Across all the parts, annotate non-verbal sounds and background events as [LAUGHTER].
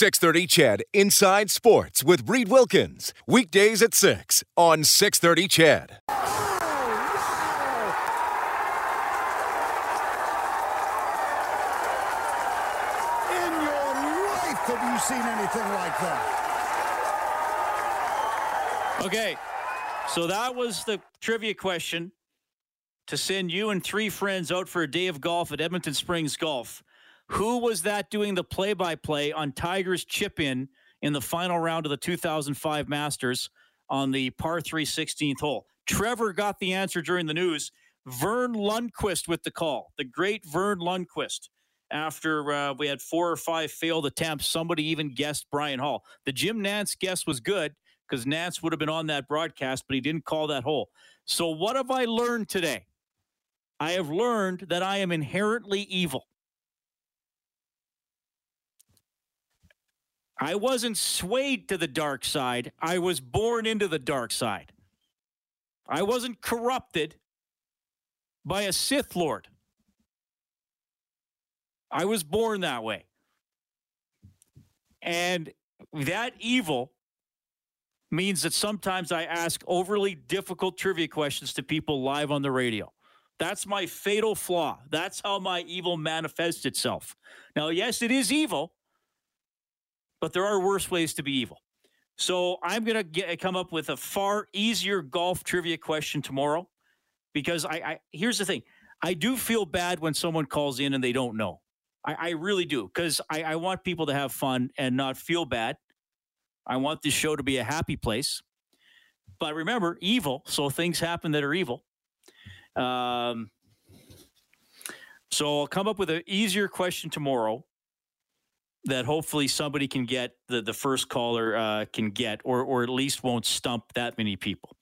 630 CHED Inside Sports with Reed Wilkins. Weekdays at 6 on 630 CHED. In your life have you seen anything like that? Okay, so that was the trivia question to send you and three friends out for a day of golf at Edmonton Springs Golf. Who was that doing the play by play on Tiger's chip in in the final round of the 2005 Masters on the par 3 16th hole? Trevor got the answer during the news. Verne Lundquist with the call, the great Verne Lundquist. After uh, we had four or five failed attempts, somebody even guessed Brian Hall. The Jim Nantz guess was good because Nantz would have been on that broadcast, but he didn't call that hole. So, what have I learned today? I have learned that I am inherently evil. I wasn't swayed to the dark side. I was born into the dark side. I wasn't corrupted by a Sith Lord. I was born that way. And that evil means that sometimes I ask overly difficult trivia questions to people live on the radio. That's my fatal flaw. That's how my evil manifests itself. Now, yes, it is evil, but there are worse ways to be evil. So I'm going to come up with a far easier golf trivia question tomorrow because I, I here's the thing. I do feel bad when someone calls in and they don't know. I, I really do because I, I want people to have fun and not feel bad. I want this show to be a happy place. But remember, evil. So things happen that are evil. Um, so I'll come up with an easier question tomorrow that hopefully somebody can get the the first caller uh, can get, or or at least won't stump that many people.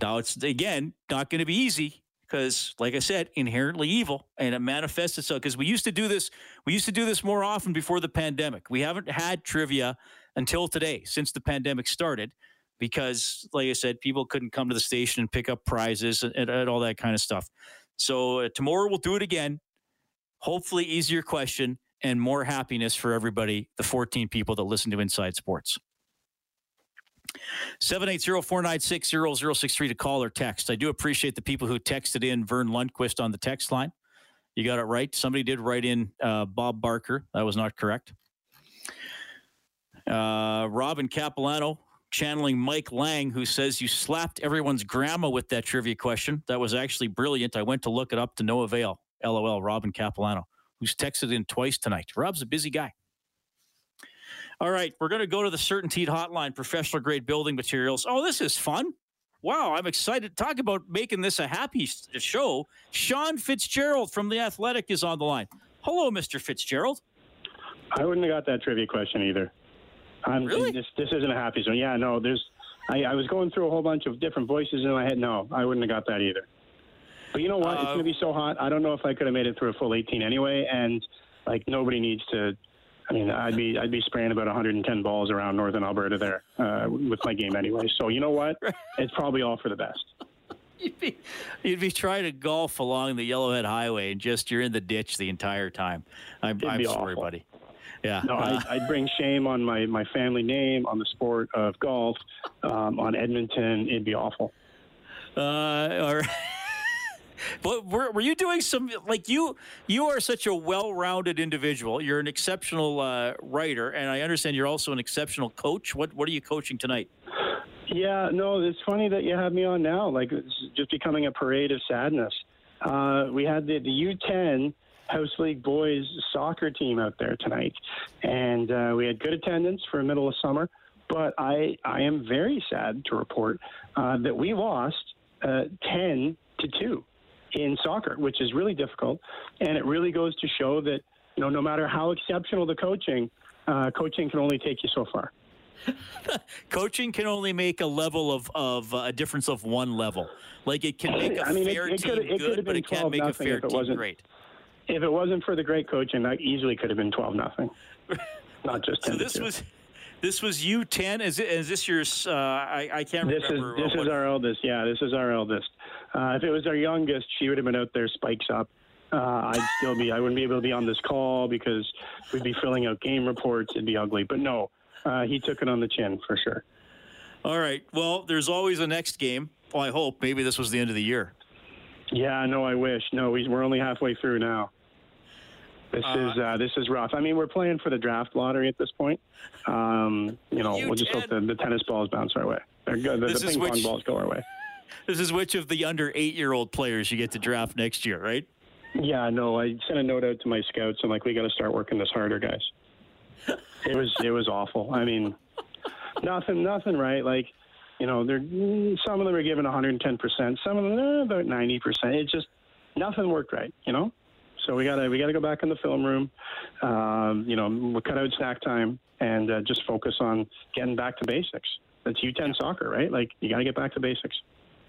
Now it's again not going to be easy because, like I said, inherently evil, and it manifests itself. Because we used to do this, we used to do this more often before the pandemic. We haven't had trivia until today, since the pandemic started, because, like I said, people couldn't come to the station and pick up prizes and, and, and all that kind of stuff. So uh, tomorrow we'll do it again. Hopefully, easier question and more happiness for everybody, the 14 people that listen to Inside Sports. 780-496-0063 to call or text. I do appreciate the people who texted in Verne Lundquist on the text line. You got it right. Somebody did write in uh, Bob Barker. That was not correct. Uh, Robin Capilano channeling Mike Lange, who says you slapped everyone's grandma with that trivia question. That was actually brilliant. I went to look it up to no avail. LOL, Robin Capilano who's texted in twice tonight. Rob's a busy guy. All right, we're going to go to the CertainTeed Hotline, professional grade building materials. Oh, this is fun. Wow, I'm excited. Talk about making this a happy show. Sean Fitz-Gerald from The Athletic is on the line. Hello, Mr. Fitz-Gerald. I wouldn't have got that trivia question either. I'm, really? This, this isn't a happy zone. Yeah, no, there's. I, I was going through a whole bunch of different voices in my head. No, I wouldn't have got that either. But you know what? Uh, it's going to be so hot. I don't know if I could have made it through a full 18 anyway. And like nobody needs to. I mean, I'd be I'd be spraying about 110 balls around northern Alberta there uh, with my game anyway. So you know what? [LAUGHS] It's probably all for the best. You'd be, you'd be trying to golf along the Yellowhead Highway and just you're in the ditch the entire time. I'm, I'm sorry, awful. buddy. Yeah. No, uh, [LAUGHS] I'd, I'd, bring shame on my, my family name, on the sport of golf, um, on Edmonton. It'd be awful. Uh, all right. But were, were you doing some like you? You are such a well-rounded individual. You're an exceptional uh, writer, and I understand you're also an exceptional coach. What What are you coaching tonight? Yeah, no, it's funny that you have me on now. Like it's just becoming a parade of sadness. Uh, we had the the U10 House League boys soccer team out there tonight, and uh, we had good attendance for middle of summer. But I I am very sad to report uh, that we lost uh, ten to two in soccer, which is really difficult. And it really goes to show that, you know, no matter how exceptional the coaching, uh, coaching can only take you so far. [LAUGHS] Coaching can only make a level of of uh, a difference of one level. Like it can [LAUGHS] make a I mean, fair it team it good, but it can't make a fair team great. If it wasn't for the great coaching, that easily could have been twelve nothing. [LAUGHS] Not just So 10 to this two. was this was you ten. Is it is this your? Uh, I I can't remember This is this what- is our eldest. Yeah, this is our eldest. Uh, if it was our youngest, she would have been out there spikes up. Uh, I'd still be. I wouldn't be able to be on this call because we'd be filling out game reports. It'd be ugly. But no, uh, he took it on the chin for sure. All right. Well, there's always a next game. Well, I hope maybe this was the end of the year. Yeah, no, I wish. No, we, we're only halfway through now. This is uh, this is rough. I mean, we're playing for the draft lottery at this point. Um, you know, You we'll just hope the, the tennis balls bounce our way. They're. The, This the is ping pong which- balls go our way. [LAUGHS] This is which of the under eight year old players you get to draft next year, right? Yeah, no, I sent a note out to my scouts. I'm like, we got to start working this harder, guys. It was it was awful. I mean, nothing nothing right. Like, you know, they're some of them are given 110 percent, some of them eh, about 90 percent. It just nothing worked right. You know, so we gotta we gotta go back in the film room. Um, you know, we'll cut out snack time and uh, just focus on getting back to basics. That's U10 soccer, right? Like, you got to get back to basics.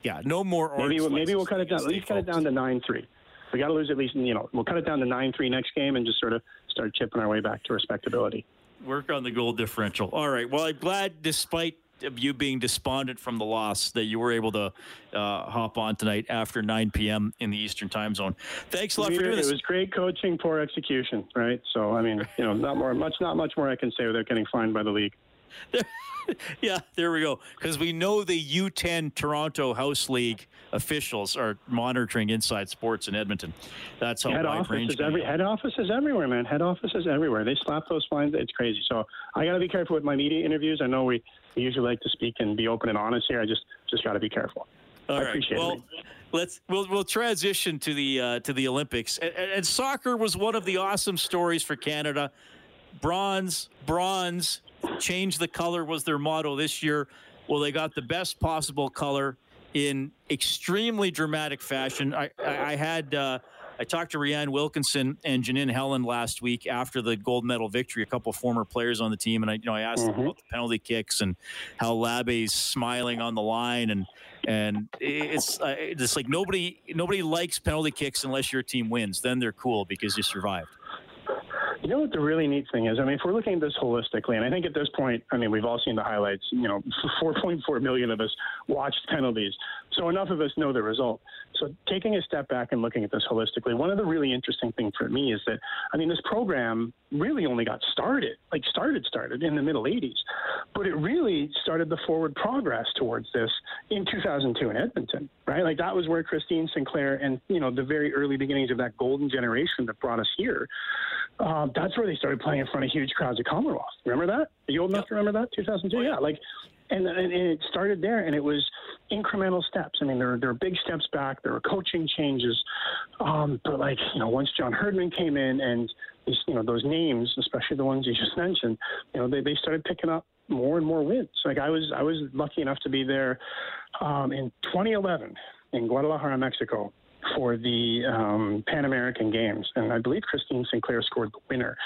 Yeah. No more. Maybe we'll, maybe slices. we'll cut it down. can At least cut it down to nine three. We got to lose at least. You know, we'll cut it down to nine three next game and just sort of start chipping our way back to respectability. Work on the goal differential. All right. Well, I'm glad, despite of you being despondent from the loss, that you were able to uh, hop on tonight after 9 p.m. in the Eastern Time Zone. Thanks a lot for Peter, doing it was great coaching, poor execution, right? So I mean, you know, not more, much, not much more I can say without getting fined by the league. [LAUGHS] Yeah, there we go. Because we know the U10 Toronto House League officials are monitoring inside sports in Edmonton. That's how head wide range. is every head office is everywhere, man. Head office is everywhere. They slap those fines. It's crazy. So I got to be careful with my media interviews. I know we, we usually like to speak and be open and honest here. I just just got to be careful. All I right. appreciate well, it. let's we'll we'll transition to the uh, to the Olympics. And, and soccer was one of the awesome stories for Canada. Bronze, bronze, change the color was their motto this year. Well, they got the best possible color in extremely dramatic fashion. I I, I had. Uh, I talked to Rhian Wilkinson and Janine Helen last week after the gold medal victory. A couple former players on the team, and I, you know, I asked them about the penalty kicks and how Labbé's smiling on the line, and and it's uh, it's like nobody nobody likes penalty kicks unless your team wins. Then they're cool because you survived. You know what the really neat thing is? I mean, if we're looking at this holistically, and I think at this point, I mean, we've all seen the highlights. You know, 4.4 million of us watched penalties, so enough of us know the result. So taking a step back and looking at this holistically, one of the really interesting things for me is that, I mean, this program really only got started, like started, started in the middle 80s, but it really started the forward progress towards this in 2002 in Edmonton, right? Like that was where Christine Sinclair and, you know, the very early beginnings of that golden generation that brought us here um, that's where they started playing in front of huge crowds at Commonwealth. Remember that? Are you old enough to remember that? 2002? Yeah, like, and, and, it started there, and it was incremental steps. I mean, there, there were big steps back. There were coaching changes, um, but like, you know, once John Herdman came in, and these, you know, those names, especially the ones you just mentioned, you know, they, they started picking up more and more wins. Like I was, I was lucky enough to be there um, in 2011 in Guadalajara, Mexico for the um, Pan American Games, and I believe Christine Sinclair scored the winner.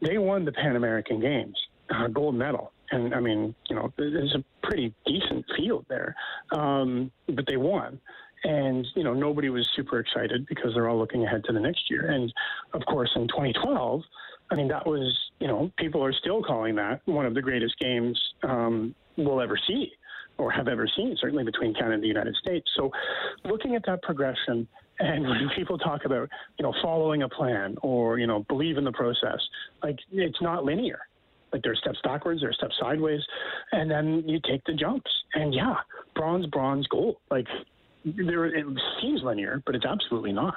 They won the Pan American Games, uh, gold medal, and I mean, you know, there's a pretty decent field there, um, but they won. And you know, nobody was super excited because they're all looking ahead to the next year. And of course, in 2012, I mean, that was you know, people are still calling that one of the greatest games um, we'll ever see or have ever seen, certainly between Canada and the United States. So, looking at that progression, and [LAUGHS] when people talk about, you know, following a plan or, you know, believe in the process, like it's not linear. Like there are steps backwards, there are steps sideways, and then you take the jumps. And yeah, bronze, bronze, gold. Like there, it seems linear, but it's absolutely not.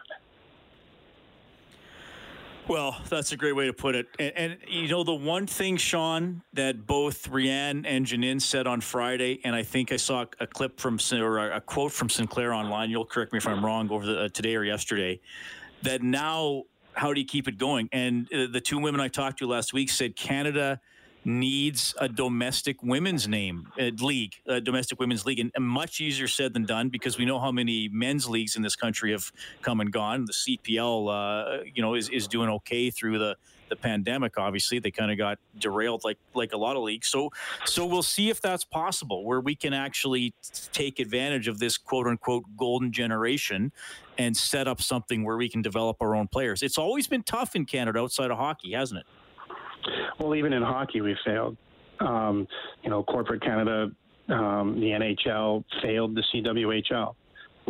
Well, that's a great way to put it. And, and, you know, the one thing, Sean, that both Rhian and Janine said on Friday, and I think I saw a clip from or a quote from Sinclair online. You'll correct me if I'm wrong over the, uh, today or yesterday. That now, how do you keep it going? And uh, the two women I talked to last week said Canada needs a domestic women's name uh, league, a domestic women's league, and, and much easier said than done because we know how many men's leagues in this country have come and gone. The CPL, uh, you know, is, is doing okay through the the pandemic. Obviously, they kind of got derailed like like a lot of leagues. So so we'll see if that's possible, where we can actually take advantage of this quote unquote golden generation and set up something where we can develop our own players. It's always been tough in Canada outside of hockey, hasn't it? Well, even in hockey, we failed. Um, you know, corporate Canada, um, the NHL failed the CWHL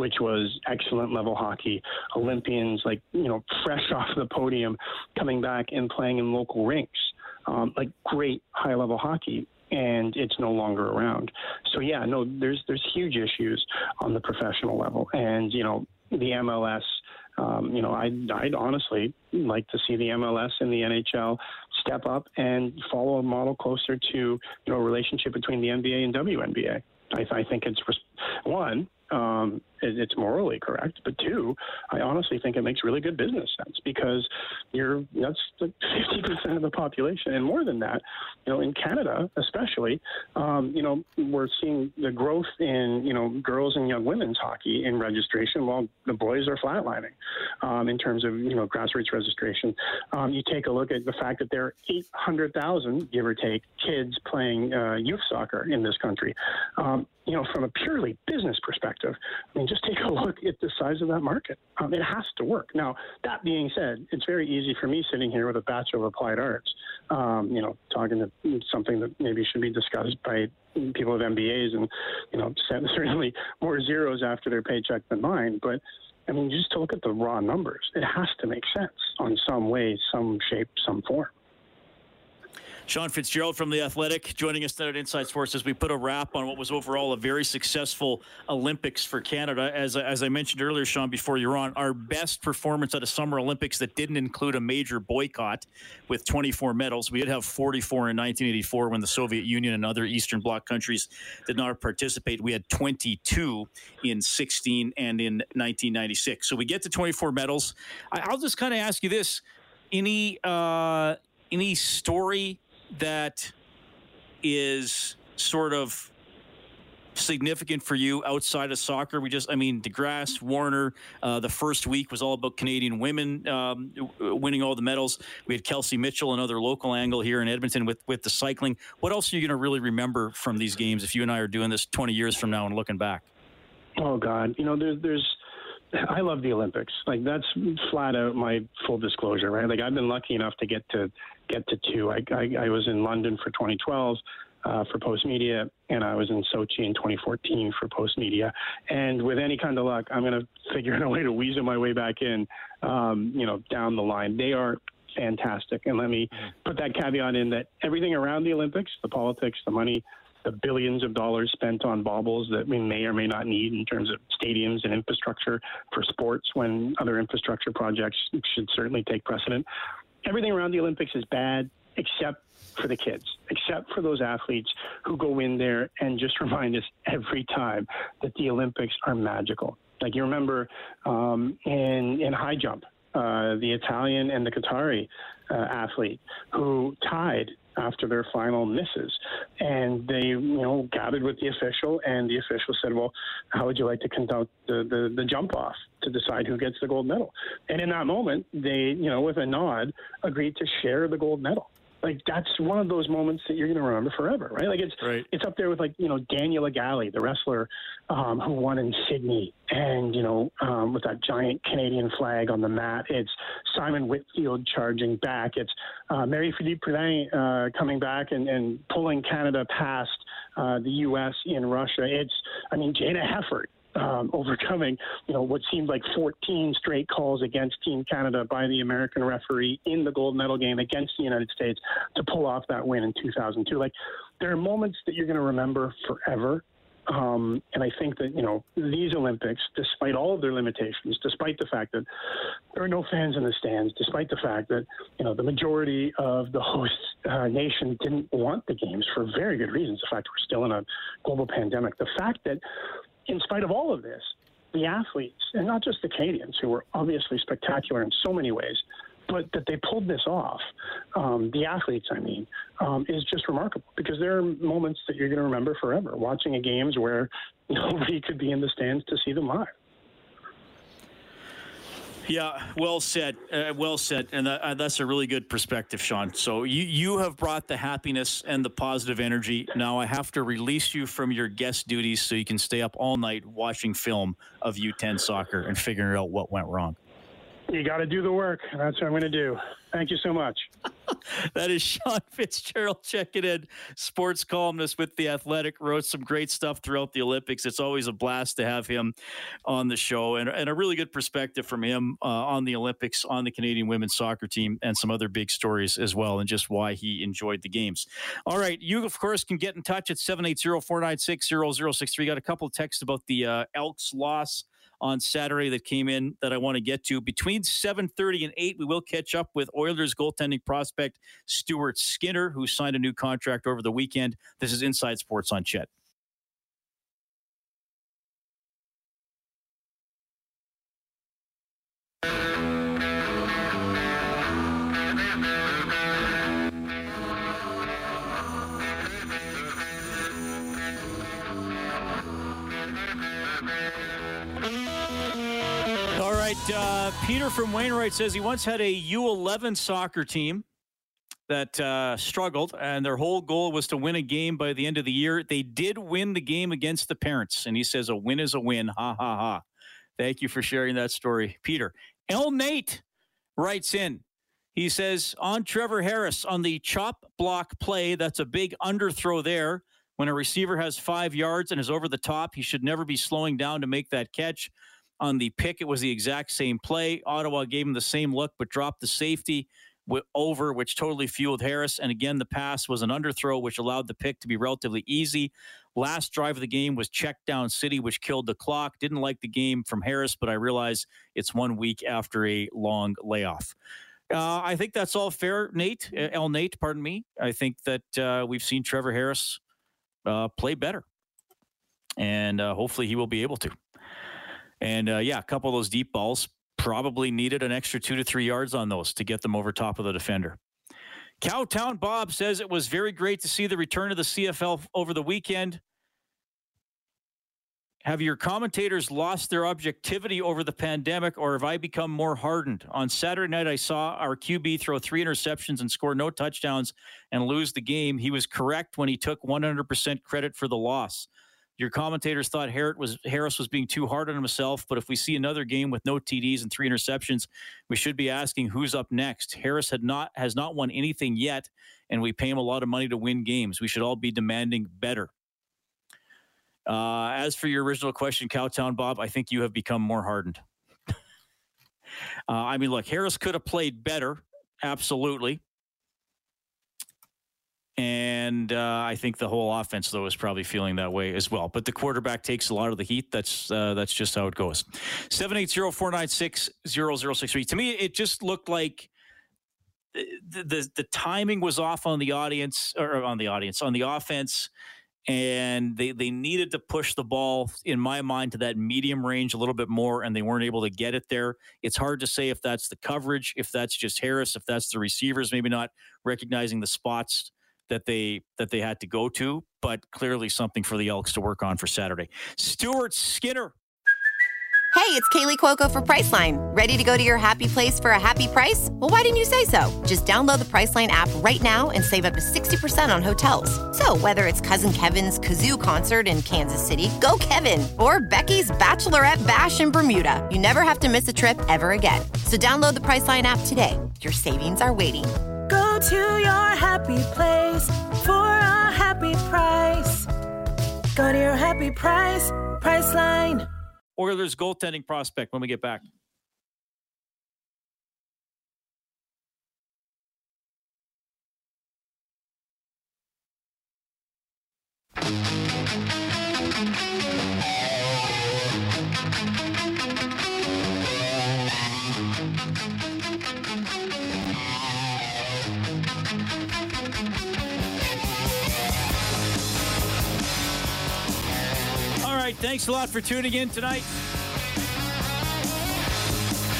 which was excellent level hockey. Olympians, like, you know, fresh [LAUGHS] off the podium, coming back and playing in local rinks. Um, like, great high level hockey. And it's no longer around. So yeah, no, there's there's huge issues on the professional level, and you know the MLS um, you know, I'd, I'd honestly like to see the MLS and the NHL step up and follow a model closer to, you know, a relationship between the NBA and WNBA. I, I think it's one um, it, it's morally correct. But two, I honestly think it makes really good business sense because you're that's like 50% of the population and more than that. You know, in Canada, especially, um, you know, we're seeing the growth in you know girls and young women's hockey in registration, while the boys are flatlining um, in terms of you know grassroots registration. Um, you take a look at the fact that there are 800,000, give or take, kids playing uh, youth soccer in this country. Um, you know, from a purely business perspective, I mean, just take a [LAUGHS] look at the size of that market. Um, it has to work. Now, that being said, it's very easy for me sitting here with a Bachelor of Applied Arts, um, you know, talking to something that maybe should be discussed by people with MBAs and, you know, [LAUGHS] certainly more zeros after their paycheck than mine. But, I mean, just to look at the raw numbers, it has to make sense on some way, some shape, some form. Sean Fitz-Gerald from The Athletic joining us tonight at Inside Sports as we put a wrap on what was overall a very successful Olympics for Canada. As, as I mentioned earlier, Sean, before you're on, our best performance at a Summer Olympics that didn't include a major boycott with 24 medals. We did have 44 in 1984 when the Soviet Union and other Eastern Bloc countries did not participate. We had 22 in 16 and in 1996. So we get to 24 medals. I, will just kind of ask you this. Any uh, any story that is sort of significant for you outside of soccer? We just, I mean, DeGrasse, Warner, uh, the first week was all about Canadian women um, winning all the medals. We had Kelsey Mitchell, another local angle here in Edmonton with, with the cycling. What else are you going to really remember from these games if you and I are doing this 20 years from now and looking back? Oh, God. You know, there's, there's, I love the Olympics. Like that's flat out my full disclosure, right? Like I've been lucky enough to get to get to two. I I, I was in London for 2012 uh, for Postmedia, and I was in Sochi in 2014 for Postmedia. And with any kind of luck, I'm going to figure out a way to weasel my way back in, um, you know, down the line. They are fantastic. And let me mm-hmm. put that caveat in that everything around the Olympics, the politics, the money, the billions of dollars spent on baubles that we may or may not need in terms of stadiums and infrastructure for sports when other infrastructure projects should certainly take precedent. Everything around the Olympics is bad except for the kids, except for those athletes who go in there and just [LAUGHS] remind us every time that the Olympics are magical. Like you remember um, in in high jump, uh, the Italian and the Qatari uh, athlete who tied after their final misses. And they, you know, gathered with the official, and the official said, Well, how would you like to conduct the, the, the jump off to decide who gets the gold medal? And in that moment, they, you know, with a nod, agreed to share the gold medal like that's one of those moments that you're going to remember forever, right? Like it's right. it's up there with like you know Daniel Igali, the wrestler um, who won in Sydney, and you know um, with that giant Canadian flag on the mat. It's Simon Whitfield charging back. It's uh, Marie-Philip Poulin uh, coming back and, and pulling Canada past uh, the U.S. in Russia. It's I mean Jayna Hefford um, [LAUGHS] overcoming, you know, what seemed like 14 straight calls against Team Canada by the American referee in the gold medal game against the United States to pull off that win in 2002. Like, there are moments that you're going to remember forever. Um, and I think that, you know, these Olympics, despite all of their limitations, despite the fact that there are no fans in the stands, despite the fact that, you know, the majority of the host uh, nation didn't want the games for very good reasons, the fact we're still in a global pandemic, the fact that in spite of all of this, the athletes, and not just the Canadians, who were obviously spectacular in so many ways, but that they pulled this off, um, the athletes, I mean, um, is just remarkable because there are moments that you're going to remember forever watching a games where [LAUGHS] nobody could be in the stands to see them live. Yeah, well said. Uh, well said, and that, uh, that's a really good perspective, Sean. So you you have brought the happiness and the positive energy. Now I have to release you from your guest duties so you can stay up all night watching film of U10 soccer and figuring out what went wrong. You got to do the work. That's what I'm going to do. Thank you so much. [LAUGHS] that is Sean Fitz-Gerald checking in, sports columnist with The Athletic. Wrote some great stuff throughout the Olympics. It's always a blast to have him on the show and, and a really good perspective from him uh, on the Olympics, on the Canadian women's soccer team, and some other big stories as well, and just why he enjoyed the games. All right. You, of course, can get in touch at 780 496 0063. Got a couple of texts about the uh, Elks loss on Saturday that came in that I want to get to. Between 7:30 and 8, we will catch up with Oilers goaltending prospect Stuart Skinner, who signed a new contract over the weekend. This is Inside Sports on CHED. Peter from Wainwright says he once had a U11 soccer team that uh, struggled, and their whole goal was to win a game by the end of the year. They did win the game against the parents, and he says a win is a win. Ha ha ha. Thank you for sharing that story, Peter. El Nate writes in. He says on Trevor Harris on the chop block play, that's a big underthrow there. When a receiver has five yards and is over the top, he should never be slowing down to make that catch on the pick. It was the exact same play. Ottawa gave him the same look, but dropped the safety over, which totally fueled Harris. And again, the pass was an underthrow, which allowed the pick to be relatively easy. Last drive of the game was check down city, which killed the clock. Didn't like the game from Harris, but I realize it's one week after a long layoff. Uh, I think that's all fair, Nate. El Nate, pardon me. I think that uh, we've seen Trevor Harris uh, play better, and uh, hopefully he will be able to. And uh, yeah, a couple of those deep balls probably needed an extra two to three yards on those to get them over top of the defender. Cowtown Bob says it was very great to see the return of the CFL over the weekend. Have your commentators lost their objectivity over the pandemic, or have I become more hardened? On Saturday night, I saw our QB throw three interceptions and score no touchdowns and lose the game. He was correct when he took 100% credit for the loss. Your commentators thought Harris was Harris was being too hard on himself, but if we see another game with no TDs and three interceptions, we should be asking who's up next. Harris had not has not won anything yet, and we pay him a lot of money to win games. We should all be demanding better. Uh, as for your original question, Cowtown Bob, I think you have become more hardened. [LAUGHS] uh, I mean, look, Harris could have played better, absolutely. And uh, I think the whole offense, though, is probably feeling that way as well. But the quarterback takes a lot of the heat. That's uh, that's just how it goes. 780-496-0063. To me, it just looked like the, the, the timing was off on the audience or on the audience on the offense and they they needed to push the ball in my mind to that medium range a little bit more and they weren't able to get it there it's hard to say if that's the coverage if that's just harris if that's the receivers maybe not recognizing the spots that they that they had to go to, but clearly something for the Elks to work on for Saturday. Stuart Skinner. Hey, it's Kaley Cuoco for Priceline. Ready to go to your happy place for a happy price? Well, why didn't you say so? Just download the Priceline app right now and save up to 60% on hotels. So, whether it's Cousin Kevin's Kazoo concert in Kansas City, go Kevin, or Becky's Bachelorette Bash in Bermuda, you never have to miss a trip ever again. So, download the Priceline app today. Your savings are waiting to your happy place for a happy price. Go to your happy price, Priceline. Oilers goaltending prospect when we get back. Right, thanks a lot for tuning in tonight.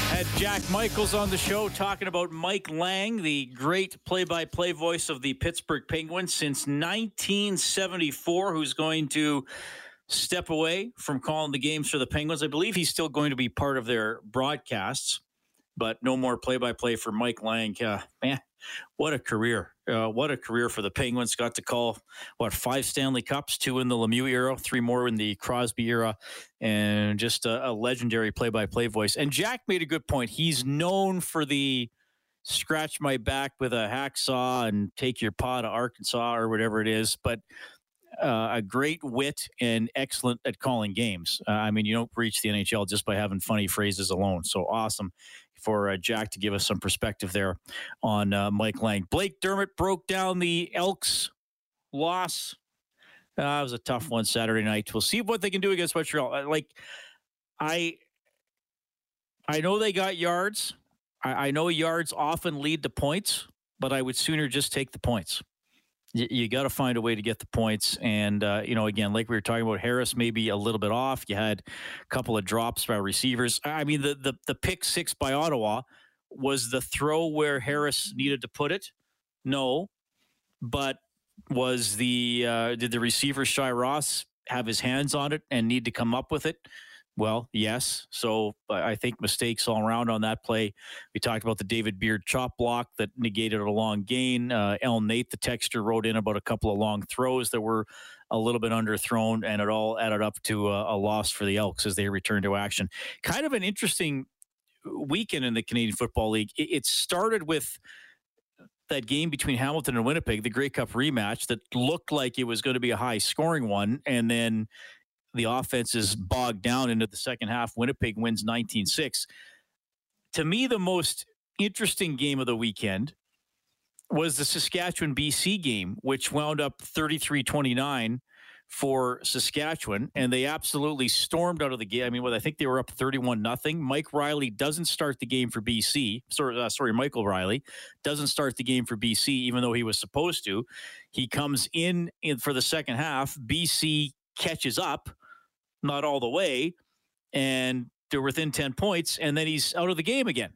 Had Jack Michaels on the show talking about Mike Lange, the great play by play voice of the Pittsburgh Penguins since 1974, who's going to step away from calling the games for the Penguins. I believe he's still going to be part of their broadcasts. but no more play-by-play for Mike Lange. Uh, man, what a career! Uh, what a career for the Penguins. Got to call what five Stanley Cups, two in the Lemieux era, three more in the Crosby era, and just a, a legendary play-by-play voice. And Jack made a good point. He's known for the scratch my back with a hacksaw and take your paw to Arkansas or whatever it is, but uh, a great wit and excellent at calling games. Uh, I mean, you don't reach the NHL just by having funny phrases alone. So awesome for uh, Jack to give us some perspective there on uh, Mike Lange. Blake Dermott broke down the Elks loss. Uh, that was a tough one Saturday night. We'll see what they can do against Montreal. Uh, like, I, I know they got yards. I, I know yards often lead to points, but I would sooner just take the points you, you got to find a way to get the points. And, uh, you know, again, like we were talking about, Harris maybe a little bit off. You had a couple of drops by receivers. I mean, the, the, the pick six by Ottawa was the throw where Harris needed to put it. No, but was the, uh, did the receiver Shai Ross have his hands on it and need to come up with it? Well, yes. So I think mistakes all around on that play. We talked about the David Beard chop block that negated a long gain. Uh, El Nate, the texture, wrote in about a couple of long throws that were a little bit underthrown, and it all added up to a, a loss for the Elks as they returned to action. Kind of an interesting weekend in the Canadian Football League. It, it started with that game between Hamilton and Winnipeg, the Grey Cup rematch, that looked like it was going to be a high scoring one, and then the offense is bogged down into the second half. Winnipeg wins 19 6. To me, the most interesting game of the weekend was the Saskatchewan BC game, which wound up 33 29 for Saskatchewan, and they absolutely stormed out of the game. I mean, well, I think they were up 31 nothing. Mike Reilly doesn't start the game for BC. Sorry, uh, sorry, Michael Reilly doesn't start the game for BC, even though he was supposed to. He comes in, in for the second half. BC catches up not all the way, and they're within 10 points, and then he's out of the game again.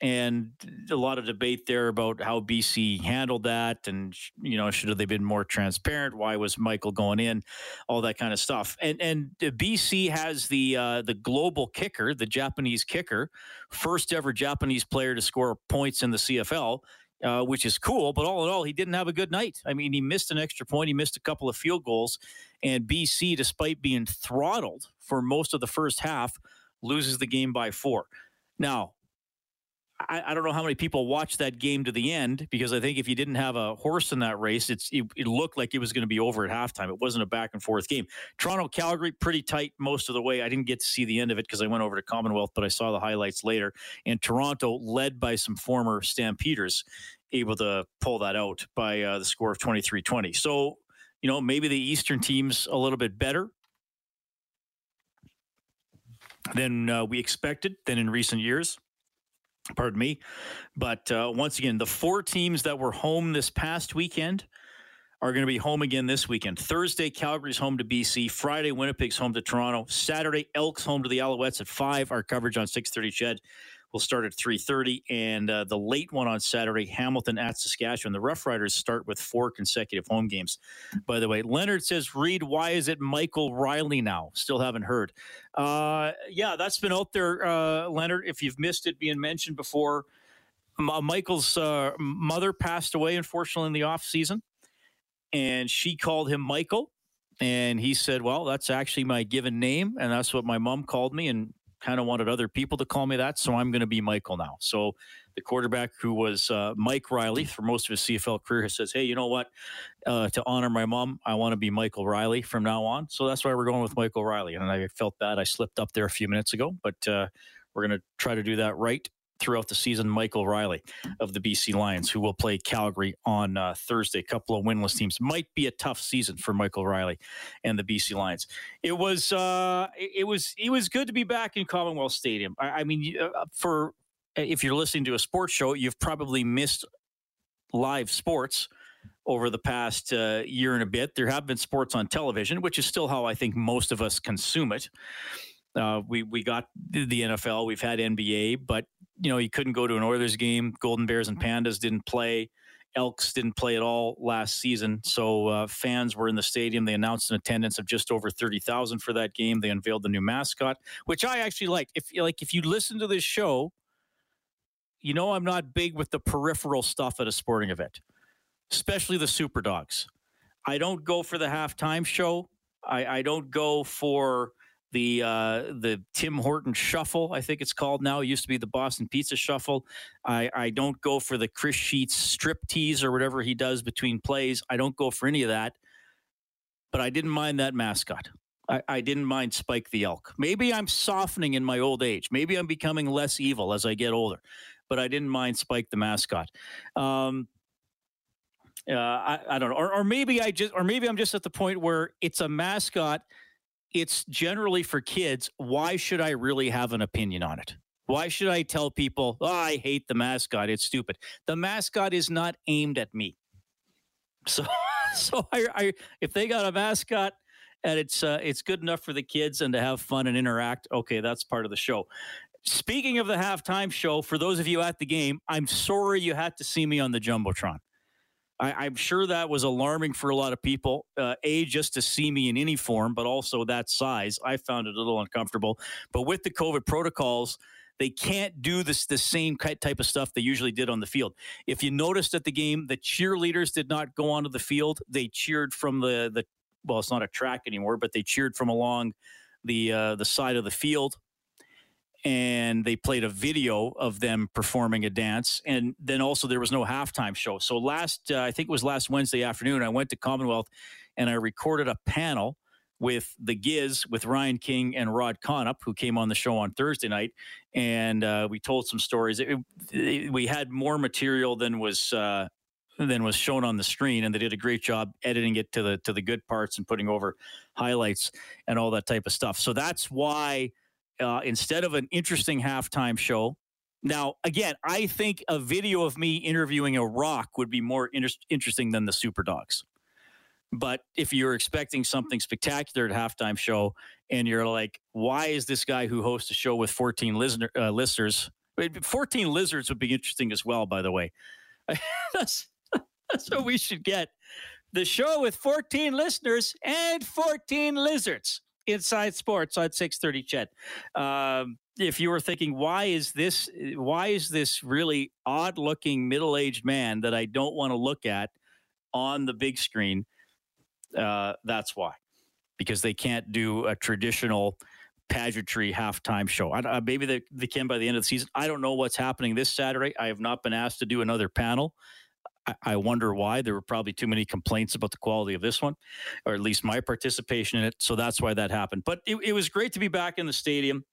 And a lot of debate there about how BC handled that, and you know, should have they been more transparent? Why was Michael going in? All that kind of stuff. And and BC has the uh, the global kicker, the Japanese kicker, first ever Japanese player to score points in the CFL uh, which is cool. But all in all, he didn't have a good night. I mean, he missed an extra point, he missed a couple of field goals, and BC, despite being throttled for most of the first half, loses the game by four. Now, I, I, don't know how many people watched that game to the end because I think if you didn't have a horse in that race, it's it, it looked like it was going to be over at halftime. It wasn't a back and forth game. Toronto Calgary pretty tight most of the way. I didn't get to see the end of it because I went over to Commonwealth, but I saw the highlights later. And Toronto, led by some former Stampeders, able to pull that out by uh, the score of 23-20. So you know maybe the Eastern teams a little bit better than uh, we expected than in recent years pardon me. But uh, once again, the four teams that were home this past weekend are going to be home again this weekend. Thursday, Calgary's home to BC. Friday, Winnipeg's home to Toronto. Saturday, Elks home to the Alouettes at five. Our coverage on six thirty. Will start at 3.30 and uh, the late one on saturday hamilton at saskatchewan the rough riders start with four consecutive home games by the way leonard says reed why is it michael reilly now still haven't heard uh, yeah that's been out there uh, leonard if you've missed it being mentioned before M- michael's uh, mother passed away unfortunately in the off season and she called him michael and he said, Well, that's actually my given name. And that's what my mom called me. And kind of wanted other people to call me that, so I'm going to be Michael now. So the quarterback who was uh, Mike Reilly for most of his CFL career says, "Hey, you know what? Uh, to honor my mom, I want to be Michael Reilly from now on." So that's why we're going with Michael Reilly, And I felt bad I slipped up there a few minutes ago, but uh, we're going to try to do that right throughout the season, Michael Reilly of the BC Lions, who will play Calgary on uh, Thursday. A couple of winless teams might be a tough season for Michael Reilly and the BC Lions. It was uh, it was it was good to be back in Commonwealth Stadium. I, I mean, uh, for if you're listening to a sports show, you've probably missed live sports over the past uh, year and a bit. There have been sports on television, which is still how I think most of us consume it. Uh, we we got the NFL, we've had NBA, but you know you couldn't go to an Oilers game. Golden Bears and Pandas didn't play. Elks didn't play at all last season, so uh, fans were in the stadium. They announced an attendance of just over thirty thousand for that game. They unveiled the new mascot, which I actually liked. If like if you listen to this show, you know I'm not big with the peripheral stuff at a sporting event, especially the super dogs. I don't go for the halftime show. I, I don't go for the uh, the Tim Horton Shuffle, I think it's called now. It used to be the Boston Pizza Shuffle. I, I don't go for the Chris Sheets strip tease or whatever he does between plays. I don't go for any of that. But I didn't mind that mascot. I, I didn't mind Spike the Elk. Maybe I'm softening in my old age. Maybe I'm becoming less evil as I get older. But I didn't mind Spike the mascot. Um, uh, I, I don't know, or, or maybe I just, or maybe I'm just at the point where it's a mascot it's generally for kids. Why should I really have an opinion on it? Why should I tell people, oh, I hate the mascot? It's stupid. The mascot is not aimed at me. [LAUGHS] So, so I, I if they got a mascot and it's uh, it's good enough for the kids and to have fun and interact, okay, that's part of the show. Speaking of the halftime show, for those of you at the game, I'm sorry you had to see me on the jumbotron. I, am sure that was alarming for a lot of people. Uh, a, just to see me in any form, but also that size. I found it a little uncomfortable. But with the COVID protocols, they can't do this the same type of stuff they usually did on the field. If you noticed at the game, the cheerleaders did not go onto the field. They cheered from the the well, it's not a track anymore, but they cheered from along the uh, the side of the field and they played a video of them performing a dance and then also there was no halftime show. So last uh, i think it was last wednesday afternoon i went to commonwealth and i recorded a panel with the giz with ryan king and rod Connop, who came on the show on thursday night and uh, we told some stories. It, it, we had more material than was uh, than was shown on the screen and they did a great job editing it to the to the good parts and putting over highlights and all that type of stuff. So that's why uh, instead of an interesting halftime show. Now, again, I think a video of me interviewing a rock would be more inter- interesting than the Super Dogs. But if you're expecting something spectacular at halftime show, and you're like, "Why is this guy who hosts a show with 14 listener, uh, listeners? 14 lizards would be interesting as well, by the way. [LAUGHS] that's, that's what we should get. The show with 14 listeners and 14 lizards. Inside Sports on 630 CHED. Um, if you were thinking, why is this, why is this really odd looking middle aged man that I don't want to look at on the big screen? Uh, that's why, because they can't do a traditional pageantry halftime show. I, maybe they, they can by the end of the season. I don't know what's happening this Saturday. I have not been asked to do another panel. I wonder why. There were probably too many complaints about the quality of this one, or at least my participation in it. So that's why that happened. But it, it was great to be back in the stadium,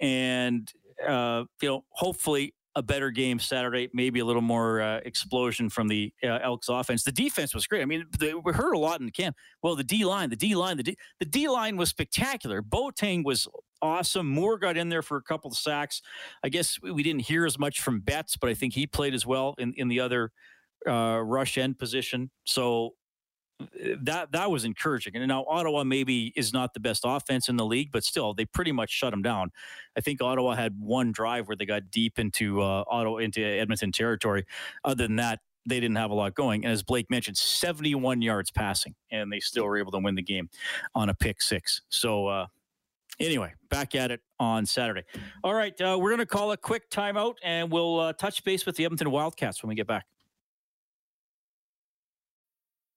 and uh, you know, hopefully a better game Saturday. Maybe a little more uh, explosion from the uh, Elks offense. The defense was great. I mean, they, we heard a lot in the camp. Well, the D line, the D line, the D, the D line was spectacular. Boateng was awesome. Moore got in there for a couple of sacks. I guess we didn't hear as much from Betts, but I think he played as well in in the other uh, rush end position. So eh, that that was encouraging. And now Ottawa maybe is not the best offense in the league, but still they pretty much shut them down. I think Ottawa had one drive where they got deep into uh, Ottawa into Edmonton territory. Other than that, they didn't have a lot going. And as Blake mentioned, 71 yards passing, and they still were able to win the game on a pick six. So. Uh, anyway, back at it on Saturday. All right, uh, we're going to call a quick timeout and we'll uh, touch base with the Edmonton Wildcats when we get back.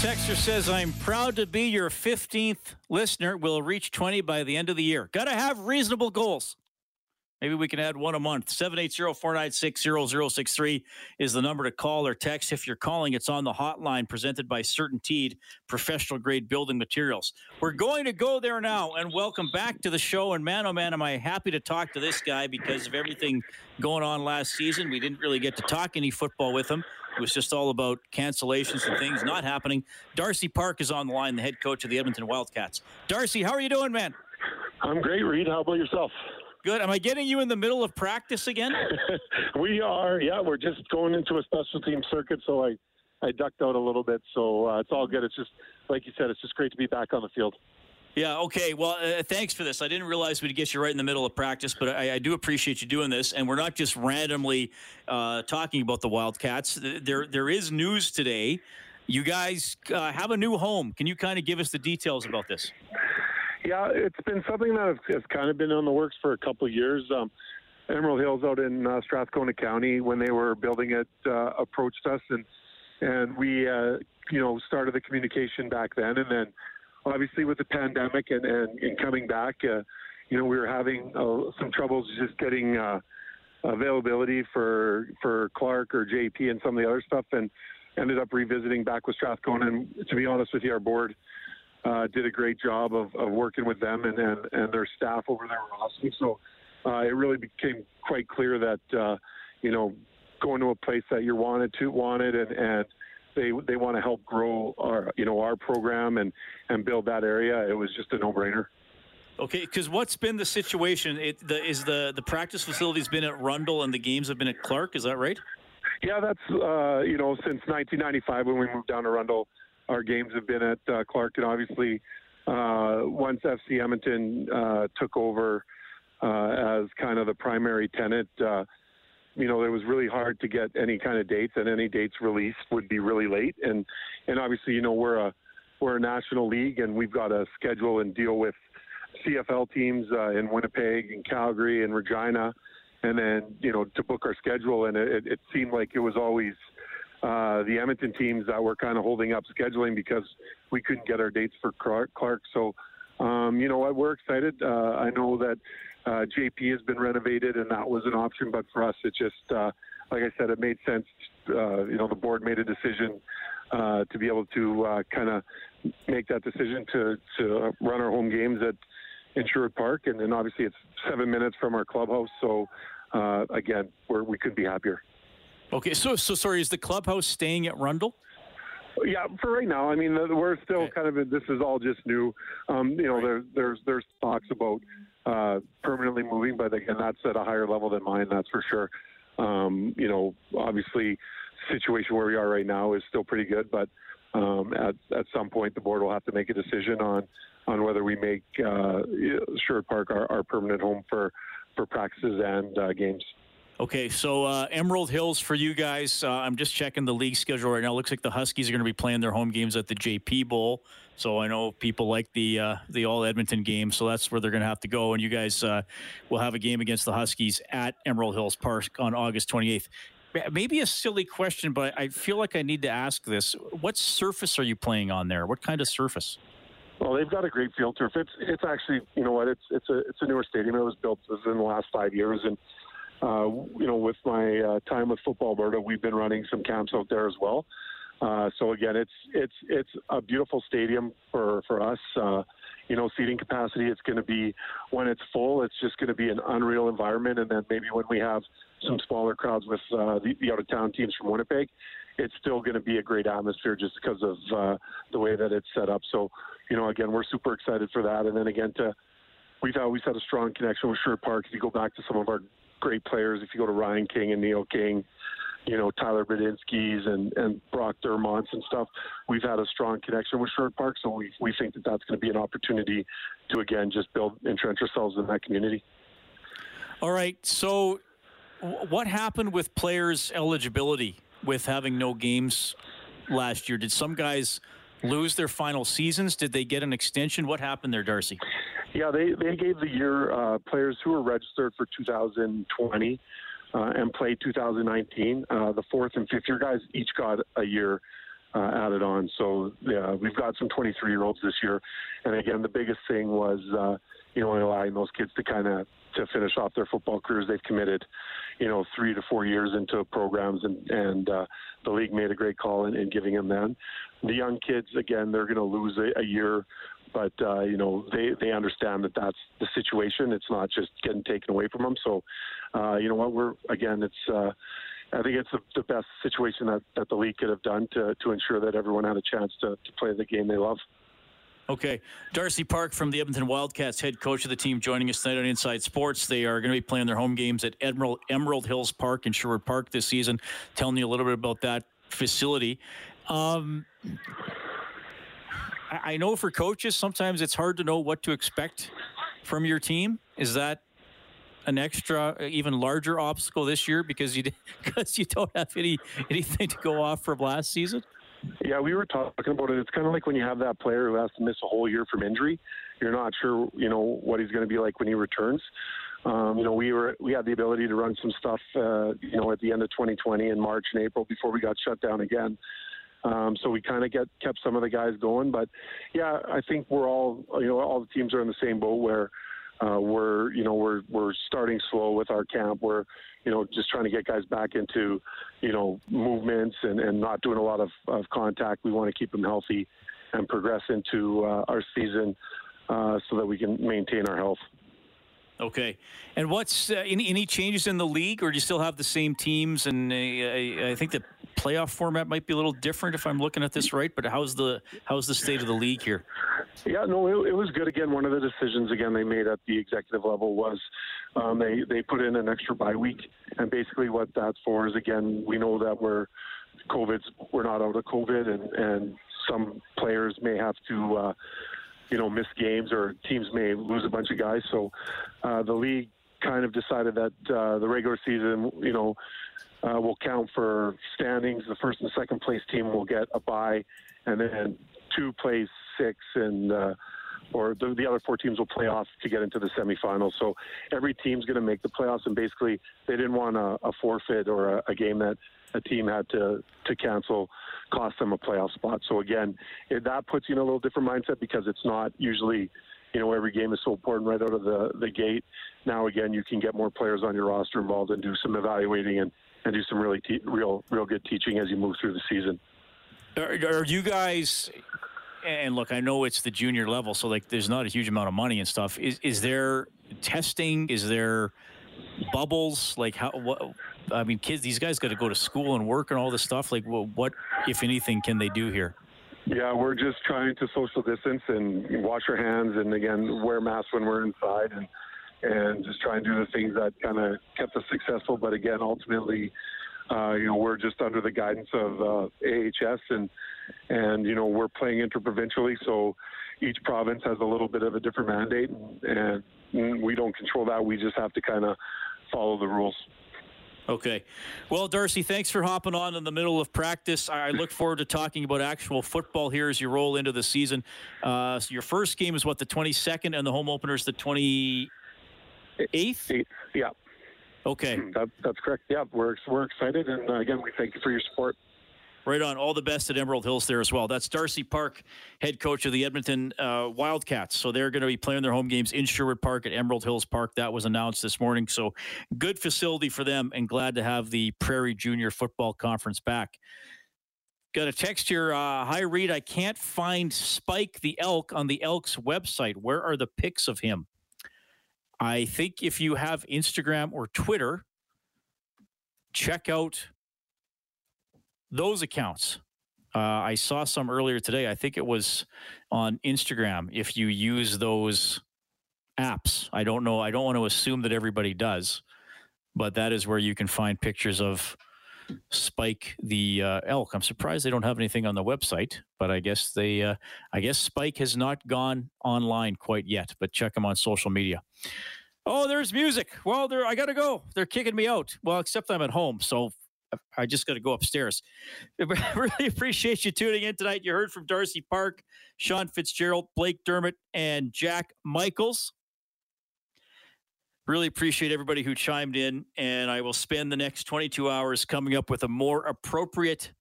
Texter says, I'm proud to be your 15th listener. We'll reach 20 by the end of the year. Got to have reasonable goals. Maybe we can add one a month. 780-496-0063 is the number to call or text. If you're calling, it's on the hotline presented by CertainTeed Professional Grade Building Materials. We're going to go there now and welcome back to the show. And man, oh man, am I happy to talk to this guy because of everything going on last season. We didn't really get to talk any football with him. It was just all about cancellations and things not happening. Darcy Park is on the line, the head coach of the Edmonton Wildcats. Darcy, how are you doing, man? I'm great, Reed. How about yourself? Good. Am I getting you in the middle of practice again? [LAUGHS] we are. Yeah, we're just going into a special team circuit, so I, I ducked out a little bit. So uh, it's all good. It's just like you said. It's just great to be back on the field. Yeah. Okay. Well, uh, thanks for this. I didn't realize we'd get you right in the middle of practice, but I, I do appreciate you doing this. And we're not just randomly uh, talking about the Wildcats. There, there is news today. You guys uh, have a new home. Can you kind of give us the details about this? Yeah, it's been something that has, kind of been on the works for a couple of years. Um, Emerald Hills out in uh, Strathcona County, when they were building it, uh, approached us and and we, uh, you know, started the communication back then. And then, obviously, with the pandemic and and, and coming back, uh, you know, we were having uh, some troubles just getting uh, availability for for Clarke or JP and some of the other stuff, and ended up revisiting back with Strathcona. And to be honest with you, our board uh, did a great job of, of working with them and, and, and their staff over there were awesome. So uh, it really became quite clear that uh, you know going to a place that you wanted to wanted and, and they they want to help grow our you know our program and and build that area. It was just a no brainer. Okay, because what's been the situation? It, the, is the the practice facility's been at Rundle and the games have been at Clarke? Is that right? Yeah, that's uh, you know since 1995 when we moved down to Rundle our games have been at uh, Clarke, and obviously uh, once FC Edmonton uh, took over uh, as kind of the primary tenant, uh, you know, it was really hard to get any kind of dates, and any dates released would be really late. And and obviously, you know, we're a we're a national league, and we've got to schedule and deal with CFL teams uh, in Winnipeg and Calgary and Regina, and then you know to book our schedule. And it, it seemed like it was always uh, the Edmonton teams that were kind of holding up scheduling because we couldn't get our dates for Clarke. So, um, you know what, we're excited. Uh, I know that uh, JP has been renovated and that was an option, but for us, it just, uh, like I said, it made sense. Uh, you know, the board made a decision uh, to be able to kind of make that decision to, to run our home games at in Sherwood Park. And then obviously it's seven minutes from our clubhouse. So, again, we're, we couldn't be happier. Okay, so so sorry, is the clubhouse staying at Rundle? Yeah, for right now. I mean, we're still okay. kind of. This is all just new. Um, you know, right. there, there's there's talks about uh, permanently moving, but again, that's at a higher level than mine. That's for sure. Um, you know, obviously, situation where we are right now is still pretty good, but um, at at some point, the board will have to make a decision on on whether we make uh, Sherwood Park our, our permanent home for for practices and uh, games. Okay, so uh, Emerald Hills for you guys. Uh, I'm just checking the league schedule right now. Looks like the Huskies are going to be playing their home games at the JP Bowl. So I know people like the uh, the All Edmonton game, so that's where they're going to have to go. And you guys uh, will have a game against the Huskies at Emerald Hills Park on August 28th. Maybe a silly question, but I feel like I need to ask this. What surface are you playing on there? What kind of surface? Well, they've got a great field turf. It's it's actually you know what it's it's a it's a newer stadium. It was built within the last five years, and uh, you know, with my uh, time with Football Alberta, we've been running some camps out there as well. Uh, so again, it's it's it's a beautiful stadium for for us. Uh, you know, seating capacity. It's going to be when it's full. It's just going to be an unreal environment. And then maybe when we have some smaller crowds with uh, the, the out of town teams from Winnipeg, it's still going to be a great atmosphere just because of uh, the way that it's set up. So, you know, again, we're super excited for that. And then again, to we've always had a strong connection with Sherwood Park. If you go back to some of our great players. If you go to Ryan King and Neil King, you know Tyler Badinsky's and and Brock Dermott's and stuff. We've had a strong connection with Sherwood Park, so we we think that that's going to be an opportunity to again just build entrench ourselves in that community. All right, so what happened with players' eligibility with having no games last year? Did some guys lose their final seasons? Did they get an extension? What happened there, Darcy? Yeah, they, they gave the year uh, players who were registered for 2020 uh, and played 2019. Uh, the fourth and fifth year guys each got a year uh, added on. So yeah, we've got some 23 year olds this year. And again, the biggest thing was, uh, you know, allowing those kids to kind of to finish off their football careers. They've committed, you know, three to four years into programs, and and uh, the league made a great call in, in giving them that. The young kids, again, they're going to lose a, a year, but uh, you know they they understand that that's the situation. It's not just getting taken away from them. So, uh, you know what, we're again, it's. Uh, I think it's the, the best situation that, that the league could have done to, to ensure that everyone had a chance to, to play the game they love. Okay. Darcy Park from the Edmonton Wildcats, head coach of the team, joining us tonight on Inside Sports. They are going to be playing their home games at Emerald, Emerald Hills Park in Sherwood Park this season. Telling you a little bit about that facility. Um, I, I know for coaches, sometimes it's hard to know what to expect from your team. Is that an extra, even larger obstacle this year because you [LAUGHS] because you don't have any anything to go off from last season? Yeah, we were talking about it. It's kind of like when you have that player who has to miss a whole year from injury. You're not sure, you know, what he's going to be like when he returns. Um, you know, we were we had the ability to run some stuff, uh, you know, at the end of 2020 in March and April before we got shut down again. Um, so we kind of get kept some of the guys going. But yeah, I think we're all, you know, all the teams are in the same boat where uh, we're, you know, we're we're starting slow with our camp. We're, you know, just trying to get guys back into, you know, movements and, and not doing a lot of, of contact. We want to keep them healthy and progress into uh, our season uh, so that we can maintain our health. Okay. And what's uh, any any changes in the league, or do you still have the same teams? And uh, I, I think the playoff format might be a little different if I'm looking at this right. But how's the how's the state of the league here? Yeah, no, it, it was good. Again, one of the decisions again they made at the executive level was um, they they put in an extra bye week, and basically what that's for is again we know that we're COVID's we're not out of COVID, and and some players may have to. Uh, you know, miss games or teams may lose a bunch of guys. So uh, the league kind of decided that uh, the regular season, you know, uh, will count for standings. The first and second place team will get a bye, and then two plays six, and uh, or the, the, other four teams will play off to get into the semifinals. So every team's going to make the playoffs, and basically they didn't want a, a forfeit or a, a game that a team had to to cancel cost them a playoff spot. So again, it, that puts you in a little different mindset because it's not usually, you know, every game is so important right out of the the gate. Now again, you can get more players on your roster involved and do some evaluating and and do some really te- real real good teaching as you move through the season. Are, are you guys? And look, I know it's the junior level, so like, there's not a huge amount of money and stuff. Is is there testing? Is there bubbles? Like how? What? I mean, kids, these guys got to go to school and work and all this stuff. Like, well, what, if anything, can they do here? Yeah, we're just trying to social distance and wash our hands, and again, wear masks when we're inside, and and just try and do the things that kind of kept us successful. But again, ultimately, uh, you know, we're just under the guidance of uh, AHS, and and you know, we're playing interprovincially, so each province has a little bit of a different mandate, and, and we don't control that. We just have to kind of follow the rules. Okay. Well, Darcy, thanks for hopping on in the middle of practice. I look forward to talking about actual football here as you roll into the season. Uh, so your first game is what, the 22nd, and the home opener is the 28th? Yeah. Okay. That, that's correct. Yeah, we're, we're excited. And uh, again, we thank you for your support. Right on. All the best at Emerald Hills there as well. That's Darcy Park, head coach of the Edmonton uh, Wildcats. So they're going to be playing their home games in Sherwood Park at Emerald Hills Park. That was announced this morning. So good facility for them and glad to have the Prairie Junior Football Conference back. Got a text here. Uh, Hi, Reid. I can't find Spike the Elk on the Elks website. Where are the pics of him? I think if you have Instagram or Twitter, check out those accounts. Uh, I saw some earlier today. I think it was on Instagram. If you use those apps, I don't know. I don't want to assume that everybody does, but that is where you can find pictures of Spike the uh, elk. I'm surprised they don't have anything on the website, but I guess they. Uh, I guess Spike has not gone online quite yet. But check them on social media. Oh, there's music. Well, there I gotta go. They're kicking me out. Well, except I'm at home, so I just got to go upstairs. I [LAUGHS] really appreciate you tuning in tonight. You heard from Darcy Park, Sean Fitz-Gerald, Blake Dermott, and Jack Michaels. Really appreciate everybody who chimed in, and I will spend the next 22 hours coming up with a more appropriate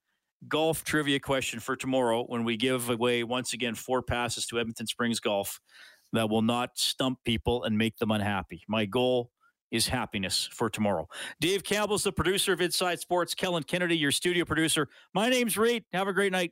golf trivia question for tomorrow when we give away once again four passes to Edmonton Springs Golf that will not stump people and make them unhappy. My goal is happiness for tomorrow. Dave Campbell's the producer of Inside Sports. Kellen Kennedy, your studio producer. My name's Reid. Have a great night.